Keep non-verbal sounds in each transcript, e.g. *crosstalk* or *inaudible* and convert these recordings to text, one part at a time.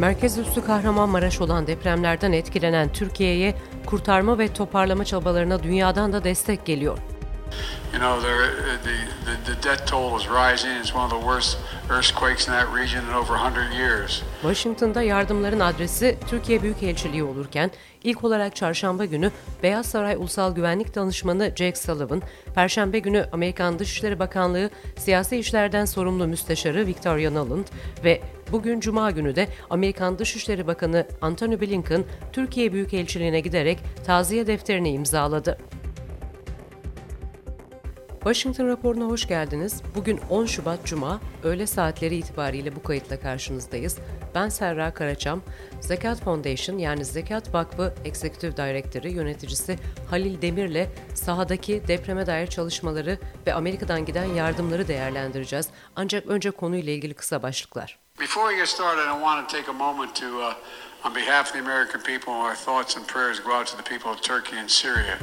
Merkez üssü Kahramanmaraş olan depremlerden etkilenen Türkiye'ye kurtarma ve toparlama çabalarına dünyadan da destek geliyor. Know, the, the, the death toll is rising. It's one of the worst earthquakes in that region in over 100 years. Washington'da yardımların adresi Türkiye Büyükelçiliği olurken ilk olarak çarşamba günü Beyaz Saray Ulusal Güvenlik Danışmanı Jake Sullivan, perşembe günü Amerikan Dışişleri Bakanlığı Siyasi İşlerden Sorumlu Müsteşarı Victoria Nuland ve bugün Cuma günü de Amerikan Dışişleri Bakanı Antony Blinken Türkiye Büyükelçiliğine giderek taziye defterini imzaladı. Washington raporuna hoş geldiniz. Bugün 10 Şubat Cuma, öğle saatleri itibariyle bu kayıtla karşınızdayız. Ben Serra Karaçam, Zekat Foundation yani Zekat Vakfı Executive Director'ı, yöneticisi Halil Demir'le sahadaki depreme dair çalışmaları ve Amerika'dan giden yardımları değerlendireceğiz. Ancak önce konuyla ilgili kısa başlıklar. Before we get started, I want to take a moment to, uh, on behalf of the American people, our thoughts and prayers go out to the people of Turkey and Syria.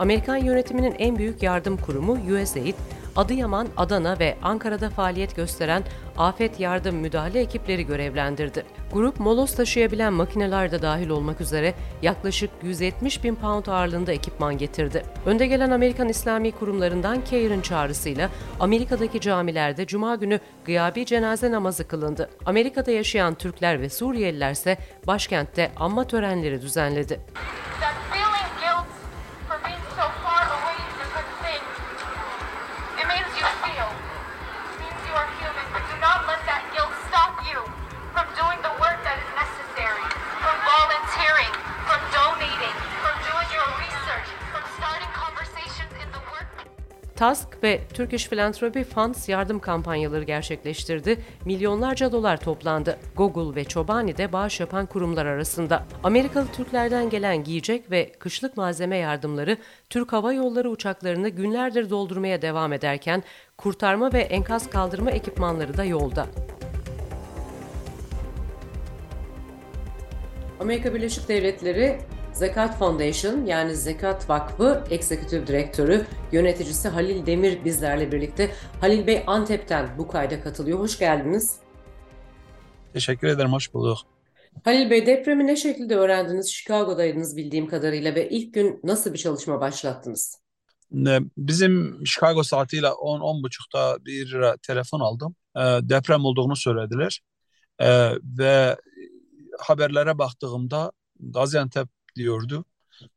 Amerikan yönetiminin en büyük yardım kurumu USAID, Adıyaman, Adana ve Ankara'da faaliyet gösteren afet yardım müdahale ekipleri görevlendirdi. Grup molos taşıyabilen makineler de dahil olmak üzere yaklaşık 170 bin pound ağırlığında ekipman getirdi. Önde gelen Amerikan İslami kurumlarından CARE'ın çağrısıyla Amerika'daki camilerde Cuma günü gıyabi cenaze namazı kılındı. Amerika'da yaşayan Türkler ve Suriyeliler ise başkentte anma törenleri düzenledi. TASK ve Turkish Philanthropy Funds yardım kampanyaları gerçekleştirdi. Milyonlarca dolar toplandı. Google ve Çobani de bağış yapan kurumlar arasında. Amerikalı Türklerden gelen giyecek ve kışlık malzeme yardımları Türk Hava Yolları uçaklarını günlerdir doldurmaya devam ederken kurtarma ve enkaz kaldırma ekipmanları da yolda. Amerika Birleşik Devletleri Zekat Foundation yani Zekat Vakfı Executive Direktörü, yöneticisi Halil Demir bizlerle birlikte. Halil Bey Antep'ten bu kayda katılıyor. Hoş geldiniz. Teşekkür ederim, hoş bulduk. Halil Bey depremi ne şekilde öğrendiniz? Chicago'daydınız bildiğim kadarıyla ve ilk gün nasıl bir çalışma başlattınız? Bizim Chicago saatiyle 10-10.30'da bir telefon aldım. Deprem olduğunu söylediler. Ve haberlere baktığımda Gaziantep diyordu.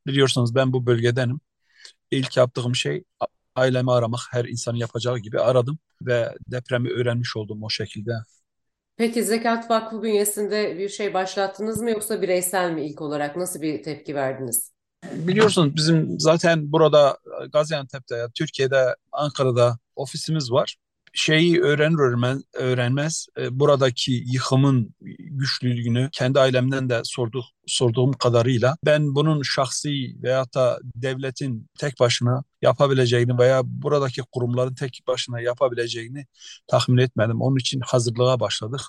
Biliyorsunuz ben bu bölgedenim. İlk yaptığım şey ailemi aramak her insanın yapacağı gibi aradım ve depremi öğrenmiş oldum o şekilde. Peki Zekat Vakfı bünyesinde bir şey başlattınız mı yoksa bireysel mi ilk olarak nasıl bir tepki verdiniz? Biliyorsunuz bizim zaten burada Gaziantep'te, Türkiye'de, Ankara'da ofisimiz var şeyi öğrenir öğrenmez, öğrenmez e, buradaki yıkımın güçlülüğünü kendi ailemden de sorduk, sorduğum kadarıyla ben bunun şahsi veyahut da devletin tek başına yapabileceğini veya buradaki kurumların tek başına yapabileceğini tahmin etmedim. Onun için hazırlığa başladık.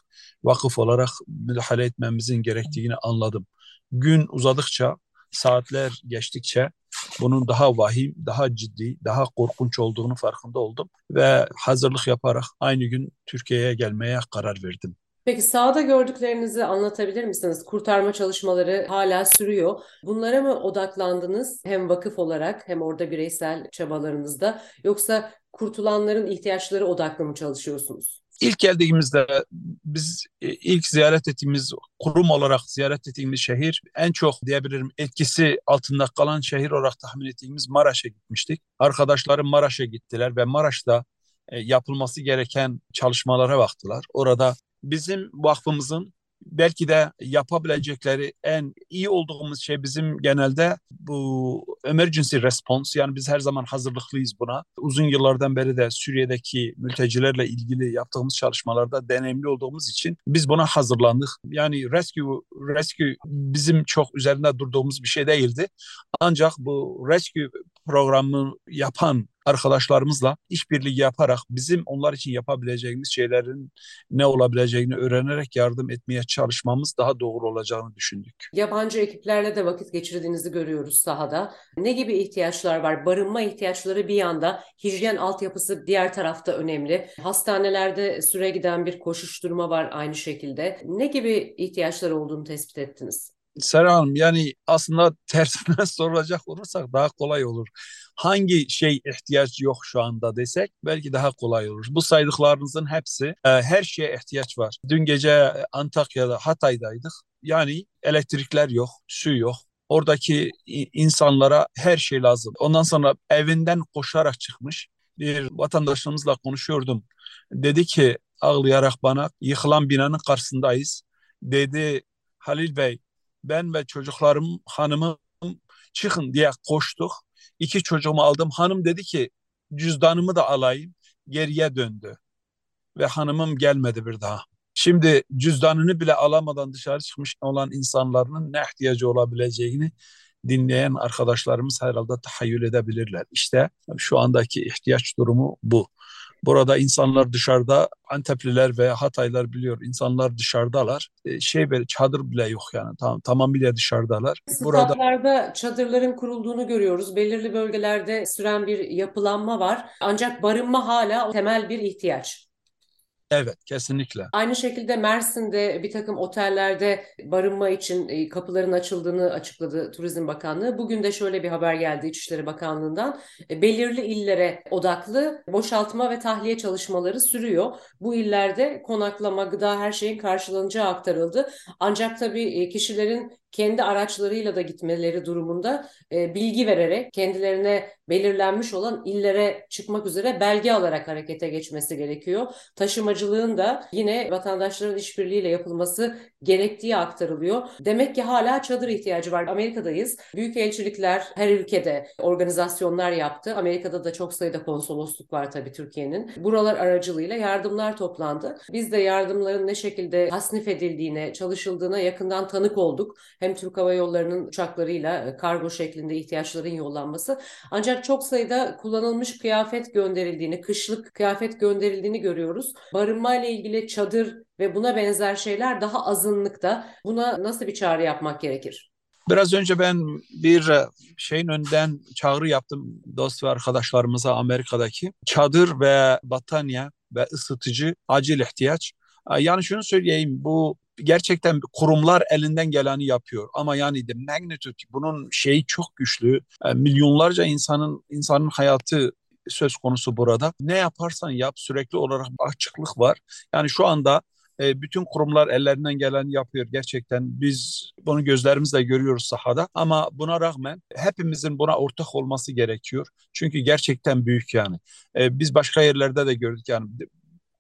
Vakıf olarak müdahale etmemizin gerektiğini anladım. Gün uzadıkça, saatler geçtikçe bunun daha vahim, daha ciddi, daha korkunç olduğunu farkında oldum ve hazırlık yaparak aynı gün Türkiye'ye gelmeye karar verdim. Peki sahada gördüklerinizi anlatabilir misiniz? Kurtarma çalışmaları hala sürüyor. Bunlara mı odaklandınız hem vakıf olarak hem orada bireysel çabalarınızda yoksa kurtulanların ihtiyaçları odaklı mı çalışıyorsunuz? İlk geldiğimizde biz e, ilk ziyaret ettiğimiz kurum olarak ziyaret ettiğimiz şehir en çok diyebilirim etkisi altında kalan şehir olarak tahmin ettiğimiz Maraş'a gitmiştik. Arkadaşlarım Maraş'a gittiler ve Maraş'ta e, yapılması gereken çalışmalara baktılar. Orada bizim vakfımızın belki de yapabilecekleri en iyi olduğumuz şey bizim genelde bu emergency response yani biz her zaman hazırlıklıyız buna. Uzun yıllardan beri de Suriye'deki mültecilerle ilgili yaptığımız çalışmalarda deneyimli olduğumuz için biz buna hazırlandık. Yani rescue rescue bizim çok üzerinde durduğumuz bir şey değildi. Ancak bu rescue programı yapan arkadaşlarımızla işbirliği yaparak bizim onlar için yapabileceğimiz şeylerin ne olabileceğini öğrenerek yardım etmeye çalışmamız daha doğru olacağını düşündük. Yabancı ekiplerle de vakit geçirdiğinizi görüyoruz sahada. Ne gibi ihtiyaçlar var? Barınma ihtiyaçları bir yanda, hijyen altyapısı diğer tarafta önemli. Hastanelerde süre giden bir koşuşturma var aynı şekilde. Ne gibi ihtiyaçlar olduğunu tespit ettiniz? Serra Hanım yani aslında *laughs* tersine soracak olursak daha kolay olur. Hangi şey ihtiyaç yok şu anda desek belki daha kolay olur. Bu saydıklarınızın hepsi e, her şeye ihtiyaç var. Dün gece Antakya'da Hatay'daydık. Yani elektrikler yok, su yok. Oradaki insanlara her şey lazım. Ondan sonra evinden koşarak çıkmış bir vatandaşımızla konuşuyordum. Dedi ki ağlayarak bana yıkılan binanın karşısındayız. Dedi Halil Bey ben ve çocuklarım hanımım çıkın diye koştuk. İki çocuğumu aldım. Hanım dedi ki cüzdanımı da alayım. Geriye döndü. Ve hanımım gelmedi bir daha. Şimdi cüzdanını bile alamadan dışarı çıkmış olan insanların ne ihtiyacı olabileceğini dinleyen arkadaşlarımız herhalde tahayyül edebilirler. İşte şu andaki ihtiyaç durumu bu. Burada insanlar dışarıda, Antepliler ve Hataylar biliyor. insanlar dışarıdalar. E, şey böyle çadır bile yok yani. Tam tamamıyla dışarıdalar. Burada çadırların kurulduğunu görüyoruz. Belirli bölgelerde süren bir yapılanma var. Ancak barınma hala temel bir ihtiyaç. Evet, kesinlikle. Aynı şekilde Mersin'de bir takım otellerde barınma için e, kapıların açıldığını açıkladı Turizm Bakanlığı. Bugün de şöyle bir haber geldi İçişleri Bakanlığı'ndan. E, belirli illere odaklı boşaltma ve tahliye çalışmaları sürüyor. Bu illerde konaklama, gıda her şeyin karşılanacağı aktarıldı. Ancak tabii e, kişilerin kendi araçlarıyla da gitmeleri durumunda e, bilgi vererek kendilerine belirlenmiş olan illere çıkmak üzere belge alarak harekete geçmesi gerekiyor. Taşımacılığın da yine vatandaşların işbirliğiyle yapılması gerektiği aktarılıyor. Demek ki hala çadır ihtiyacı var. Amerika'dayız. Büyük elçilikler her ülkede organizasyonlar yaptı. Amerika'da da çok sayıda konsolosluk var tabii Türkiye'nin. Buralar aracılığıyla yardımlar toplandı. Biz de yardımların ne şekilde tasnif edildiğine, çalışıldığına yakından tanık olduk hem Türk Hava Yolları'nın uçaklarıyla e, kargo şeklinde ihtiyaçların yollanması. Ancak çok sayıda kullanılmış kıyafet gönderildiğini, kışlık kıyafet gönderildiğini görüyoruz. Barınma ile ilgili çadır ve buna benzer şeyler daha azınlıkta. Buna nasıl bir çağrı yapmak gerekir? Biraz önce ben bir e, şeyin önden çağrı yaptım dost ve arkadaşlarımıza Amerika'daki. Çadır ve battaniye ve ısıtıcı acil ihtiyaç. Yani şunu söyleyeyim bu gerçekten kurumlar elinden geleni yapıyor ama yani de magnitude bunun şeyi çok güçlü. E, milyonlarca insanın insanın hayatı söz konusu burada. Ne yaparsan yap sürekli olarak açıklık var. Yani şu anda e, bütün kurumlar ellerinden geleni yapıyor gerçekten. Biz bunu gözlerimizle görüyoruz sahada ama buna rağmen hepimizin buna ortak olması gerekiyor. Çünkü gerçekten büyük yani. E, biz başka yerlerde de gördük yani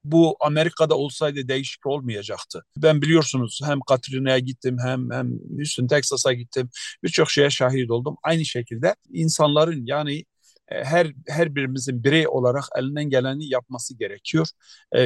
bu Amerika'da olsaydı değişik olmayacaktı. Ben biliyorsunuz hem Katrina'ya gittim hem hem Houston, Texas'a gittim. Birçok şeye şahit oldum. Aynı şekilde insanların yani her her birimizin birey olarak elinden geleni yapması gerekiyor.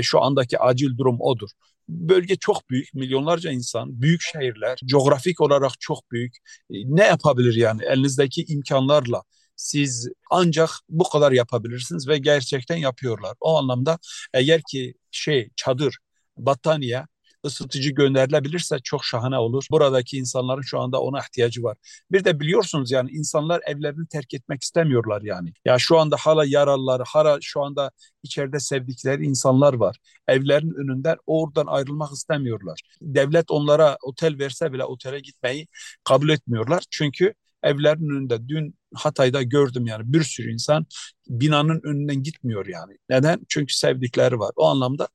Şu andaki acil durum odur. Bölge çok büyük, milyonlarca insan, büyük şehirler, coğrafik olarak çok büyük. Ne yapabilir yani elinizdeki imkanlarla? siz ancak bu kadar yapabilirsiniz ve gerçekten yapıyorlar. O anlamda eğer ki şey çadır, battaniye, ısıtıcı gönderilebilirse çok şahane olur. Buradaki insanların şu anda ona ihtiyacı var. Bir de biliyorsunuz yani insanlar evlerini terk etmek istemiyorlar yani. Ya şu anda hala yaralılar, hala şu anda içeride sevdikleri insanlar var. Evlerin önünden oradan ayrılmak istemiyorlar. Devlet onlara otel verse bile otele gitmeyi kabul etmiyorlar. Çünkü evlerin önünde dün Hatay'da gördüm yani bir sürü insan binanın önünden gitmiyor yani. Neden? Çünkü sevdikleri var. O anlamda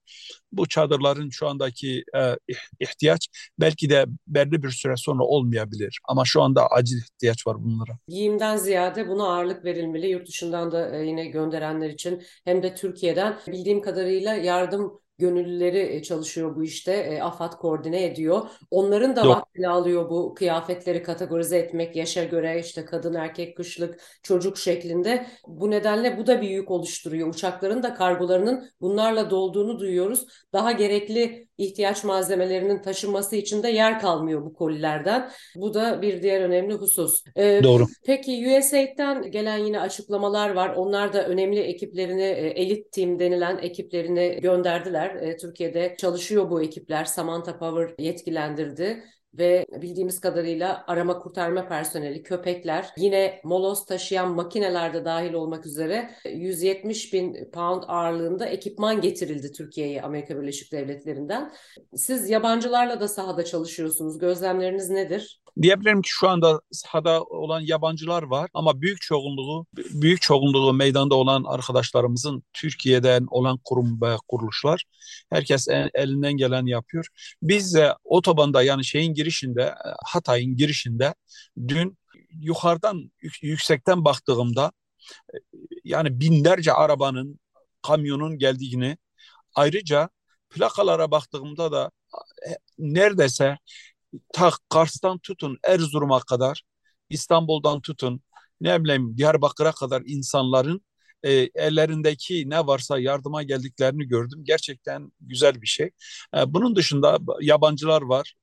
bu çadırların şu andaki e, ihtiyaç belki de belli bir süre sonra olmayabilir. Ama şu anda acil ihtiyaç var bunlara. Giyimden ziyade buna ağırlık verilmeli. Yurt dışından da e, yine gönderenler için hem de Türkiye'den bildiğim kadarıyla yardım gönüllüleri e, çalışıyor bu işte. E, AFAD koordine ediyor. Onların da Yok. vaktini alıyor bu kıyafetleri kategorize etmek yaşa göre işte kadın erkek kışlık çocuk şeklinde. Bu nedenle bu da bir yük oluşturuyor. Uçakların da kargolarının bunlarla dolduğunu duyuyoruz. Daha gerekli ihtiyaç malzemelerinin taşınması için de yer kalmıyor bu kolilerden. Bu da bir diğer önemli husus. Ee, Doğru. Peki USAID'den gelen yine açıklamalar var. Onlar da önemli ekiplerini, e, elit team denilen ekiplerini gönderdiler. E, Türkiye'de çalışıyor bu ekipler. Samantha Power yetkilendirdi ve bildiğimiz kadarıyla arama kurtarma personeli, köpekler, yine moloz taşıyan makineler de dahil olmak üzere 170 bin pound ağırlığında ekipman getirildi Türkiye'ye Amerika Birleşik Devletleri'nden. Siz yabancılarla da sahada çalışıyorsunuz. Gözlemleriniz nedir? Diyebilirim ki şu anda sahada olan yabancılar var ama büyük çoğunluğu büyük çoğunluğu meydanda olan arkadaşlarımızın Türkiye'den olan kurum ve kuruluşlar herkes elinden gelen yapıyor. Biz de otobanda yani şeyin girişinde Hatay'ın girişinde dün yukarıdan yüksekten baktığımda yani binlerce arabanın kamyonun geldiğini ayrıca plakalara baktığımda da e, neredeyse ta Kars'tan tutun Erzurum'a kadar, İstanbul'dan tutun ne bileyim Diyarbakır'a kadar insanların e, ellerindeki ne varsa yardıma geldiklerini gördüm. Gerçekten güzel bir şey. E, bunun dışında yabancılar var.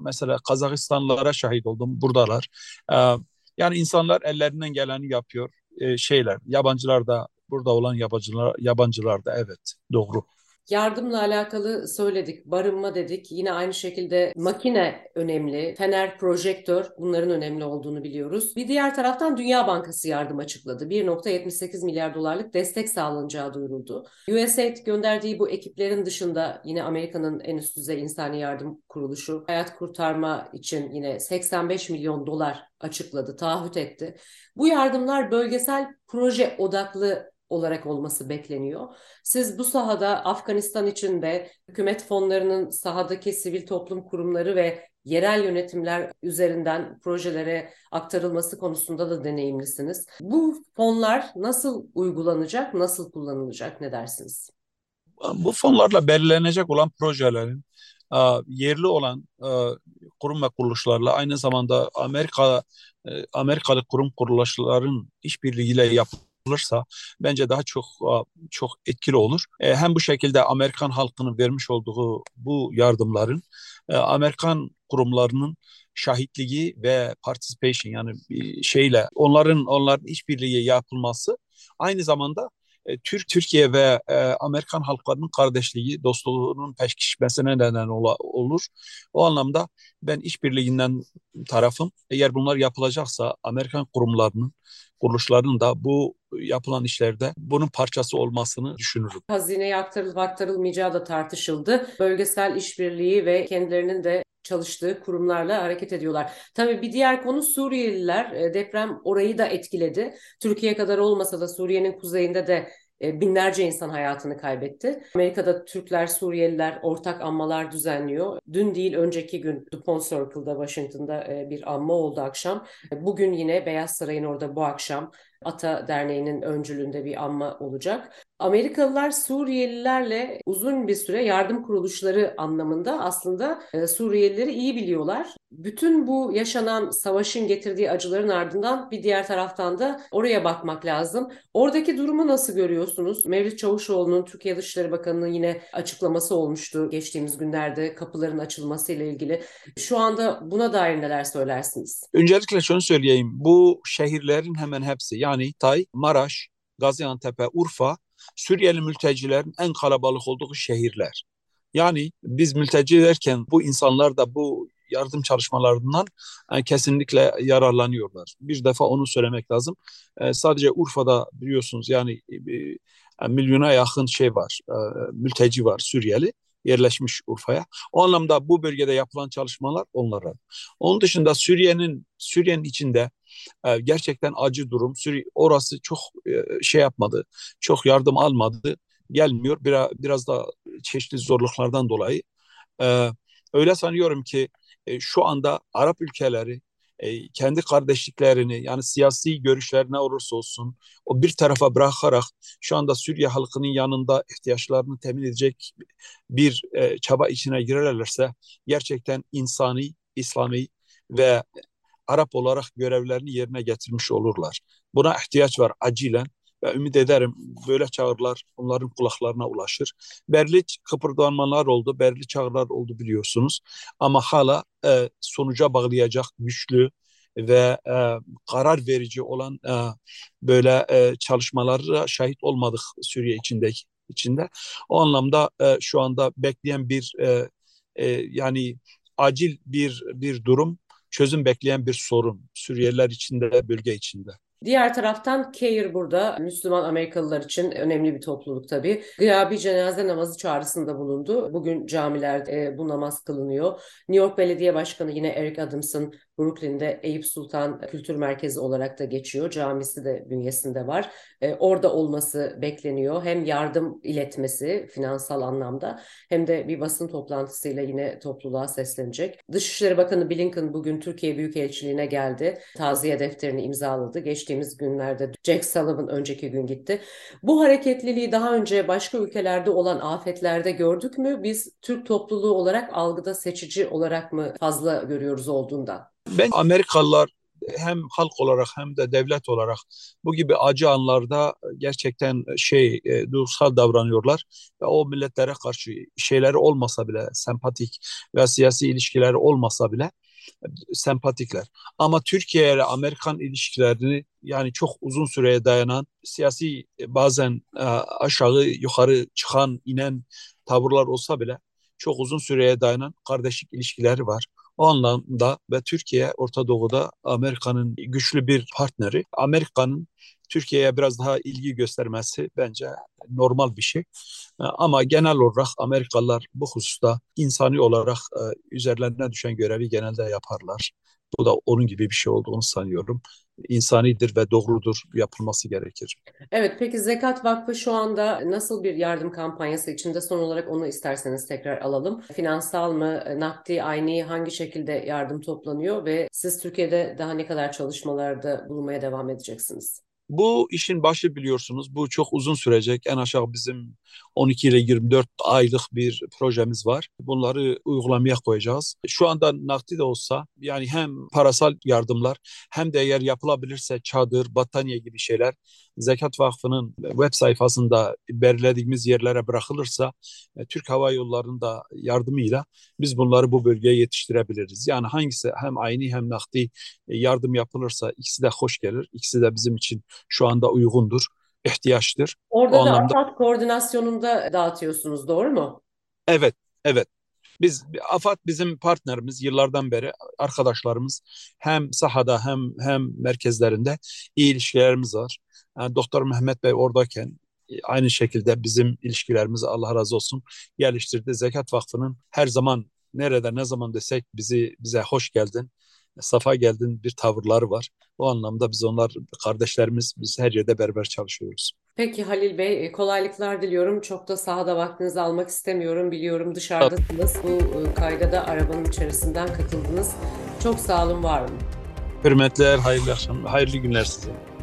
Mesela Kazakistanlılara şahit oldum. Buradalar. E, yani insanlar ellerinden geleni yapıyor. E, şeyler, yabancılar da burada olan yabancılar, yabancılar da evet doğru. Yardımla alakalı söyledik, barınma dedik. Yine aynı şekilde makine önemli, fener, projektör bunların önemli olduğunu biliyoruz. Bir diğer taraftan Dünya Bankası yardım açıkladı. 1.78 milyar dolarlık destek sağlanacağı duyuruldu. USAID gönderdiği bu ekiplerin dışında yine Amerika'nın en üst düzey insani yardım kuruluşu hayat kurtarma için yine 85 milyon dolar açıkladı, taahhüt etti. Bu yardımlar bölgesel proje odaklı olarak olması bekleniyor. Siz bu sahada Afganistan için de hükümet fonlarının sahadaki sivil toplum kurumları ve yerel yönetimler üzerinden projelere aktarılması konusunda da deneyimlisiniz. Bu fonlar nasıl uygulanacak, nasıl kullanılacak ne dersiniz? Bu fonlarla belirlenecek olan projelerin yerli olan kurum ve kuruluşlarla aynı zamanda Amerika Amerikalı kurum kuruluşların işbirliğiyle yapılması yapılırsa bence daha çok çok etkili olur. E, hem bu şekilde Amerikan halkının vermiş olduğu bu yardımların e, Amerikan kurumlarının şahitliği ve participation yani şeyle onların onların işbirliği yapılması aynı zamanda e, Türk Türkiye ve e, Amerikan halklarının kardeşliği, dostluğunun peşkişmesine neden ola, olur. O anlamda ben işbirliğinden tarafım. Eğer bunlar yapılacaksa Amerikan kurumlarının, kuruluşlarının da bu yapılan işlerde bunun parçası olmasını düşünürüm. Hazineye aktarılıp aktarılmayacağı da tartışıldı. Bölgesel işbirliği ve kendilerinin de çalıştığı kurumlarla hareket ediyorlar. Tabii bir diğer konu Suriyeliler. E, deprem orayı da etkiledi. Türkiye kadar olmasa da Suriye'nin kuzeyinde de e, binlerce insan hayatını kaybetti. Amerika'da Türkler, Suriyeliler ortak anmalar düzenliyor. Dün değil önceki gün DuPont Circle'da Washington'da e, bir anma oldu akşam. Bugün yine Beyaz Saray'ın orada bu akşam Ata Derneği'nin öncülüğünde bir anma olacak. Amerikalılar Suriyelilerle uzun bir süre yardım kuruluşları anlamında aslında e, Suriyelileri iyi biliyorlar. Bütün bu yaşanan savaşın getirdiği acıların ardından bir diğer taraftan da oraya bakmak lazım. Oradaki durumu nasıl görüyorsunuz? Mevlüt Çavuşoğlu'nun Türkiye Dışişleri Bakanı'nın yine açıklaması olmuştu geçtiğimiz günlerde kapıların açılması ile ilgili. Şu anda buna dair neler söylersiniz? Öncelikle şunu söyleyeyim. Bu şehirlerin hemen hepsi yani Tay, Maraş, Gaziantep, Urfa Suriyeli mültecilerin en kalabalık olduğu şehirler. Yani biz mülteci derken bu insanlar da bu yardım çalışmalarından yani e, kesinlikle yararlanıyorlar. Bir defa onu söylemek lazım. E, sadece Urfa'da biliyorsunuz yani e, milyona yakın şey var, e, mülteci var Suriyeli yerleşmiş Urfa'ya. O anlamda bu bölgede yapılan çalışmalar onlara. Onun dışında Suriye'nin Suriye'nin içinde e, gerçekten acı durum. Suriye orası çok e, şey yapmadı. Çok yardım almadı. Gelmiyor. Biraz biraz da çeşitli zorluklardan dolayı. E, öyle sanıyorum ki e, şu anda Arap ülkeleri e, kendi kardeşliklerini yani siyasi görüşlerine olursa olsun o bir tarafa bırakarak şu anda Suriye halkının yanında ihtiyaçlarını temin edecek bir e, çaba içine girerlerse gerçekten insani, İslami ve Arap olarak görevlerini yerine getirmiş olurlar. Buna ihtiyaç var acilen ve ümit ederim böyle çağrılar onların kulaklarına ulaşır. Belli kıpırdanmalar oldu, belli çağrılar oldu biliyorsunuz. Ama hala e, sonuca bağlayacak güçlü ve e, karar verici olan e, böyle e, çalışmalara şahit olmadık Suriye içindeki içinde. O anlamda e, şu anda bekleyen bir e, e, yani acil bir bir durum, çözüm bekleyen bir sorun Suriyeliler içinde, bölge içinde. Diğer taraftan CARE burada Müslüman Amerikalılar için önemli bir topluluk tabii. Gıyabi cenaze namazı çağrısında bulundu. Bugün camilerde bu namaz kılınıyor. New York Belediye Başkanı yine Eric Adams'ın Brooklyn'de Eyüp Sultan Kültür Merkezi olarak da geçiyor. Camisi de bünyesinde var. E, orada olması bekleniyor. Hem yardım iletmesi finansal anlamda hem de bir basın toplantısıyla yine topluluğa seslenecek. Dışişleri Bakanı Blinken bugün Türkiye Büyükelçiliğine geldi. Taziye defterini imzaladı. Geçtiğimiz günlerde Jack Sullivan önceki gün gitti. Bu hareketliliği daha önce başka ülkelerde olan afetlerde gördük mü? Biz Türk topluluğu olarak algıda seçici olarak mı fazla görüyoruz olduğunda? Ben Amerikalılar hem halk olarak hem de devlet olarak bu gibi acı anlarda gerçekten şey e, duygusal davranıyorlar ve o milletlere karşı şeyleri olmasa bile sempatik ve siyasi ilişkileri olmasa bile sempatikler. Ama Türkiye ile Amerikan ilişkilerini yani çok uzun süreye dayanan siyasi bazen e, aşağı yukarı çıkan inen tavırlar olsa bile çok uzun süreye dayanan kardeşlik ilişkileri var. O anlamda ve Türkiye Orta Doğu'da Amerika'nın güçlü bir partneri. Amerika'nın Türkiye'ye biraz daha ilgi göstermesi bence normal bir şey. Ama genel olarak Amerikalılar bu hususta insani olarak e, üzerlerine düşen görevi genelde yaparlar. Bu da onun gibi bir şey olduğunu sanıyorum. İnsanidir ve doğrudur yapılması gerekir. Evet peki Zekat Vakfı şu anda nasıl bir yardım kampanyası içinde son olarak onu isterseniz tekrar alalım. Finansal mı, nakdi, ayni hangi şekilde yardım toplanıyor ve siz Türkiye'de daha ne kadar çalışmalarda bulunmaya devam edeceksiniz? Bu işin başı biliyorsunuz. Bu çok uzun sürecek. En aşağı bizim 12 ile 24 aylık bir projemiz var. Bunları uygulamaya koyacağız. Şu anda nakdi de olsa yani hem parasal yardımlar hem de eğer yapılabilirse çadır, battaniye gibi şeyler Zekat Vakfı'nın web sayfasında belirlediğimiz yerlere bırakılırsa e, Türk Hava Yolları'nın da yardımıyla biz bunları bu bölgeye yetiştirebiliriz. Yani hangisi hem aynı hem nakdi e, yardım yapılırsa ikisi de hoş gelir. İkisi de bizim için şu anda uygundur, ihtiyaçtır. Orada o da anlamda... AFAD koordinasyonunda dağıtıyorsunuz, doğru mu? Evet, evet. Biz AFAD bizim partnerimiz yıllardan beri arkadaşlarımız hem sahada hem hem merkezlerinde iyi ilişkilerimiz var. Yani Doktor Mehmet Bey oradayken e, aynı şekilde bizim ilişkilerimizi Allah razı olsun geliştirdi. Zekat Vakfı'nın her zaman nerede ne zaman desek bizi bize hoş geldin, safa geldin bir tavırları var. O anlamda biz onlar kardeşlerimiz, biz her yerde beraber çalışıyoruz. Peki Halil Bey, e, kolaylıklar diliyorum. Çok da sahada vaktinizi almak istemiyorum. Biliyorum dışarıdasınız. Bu e, kayda da arabanın içerisinden katıldınız. Çok sağ olun, var olun. Hürmetler, hayırlı akşam, hayırlı günler size.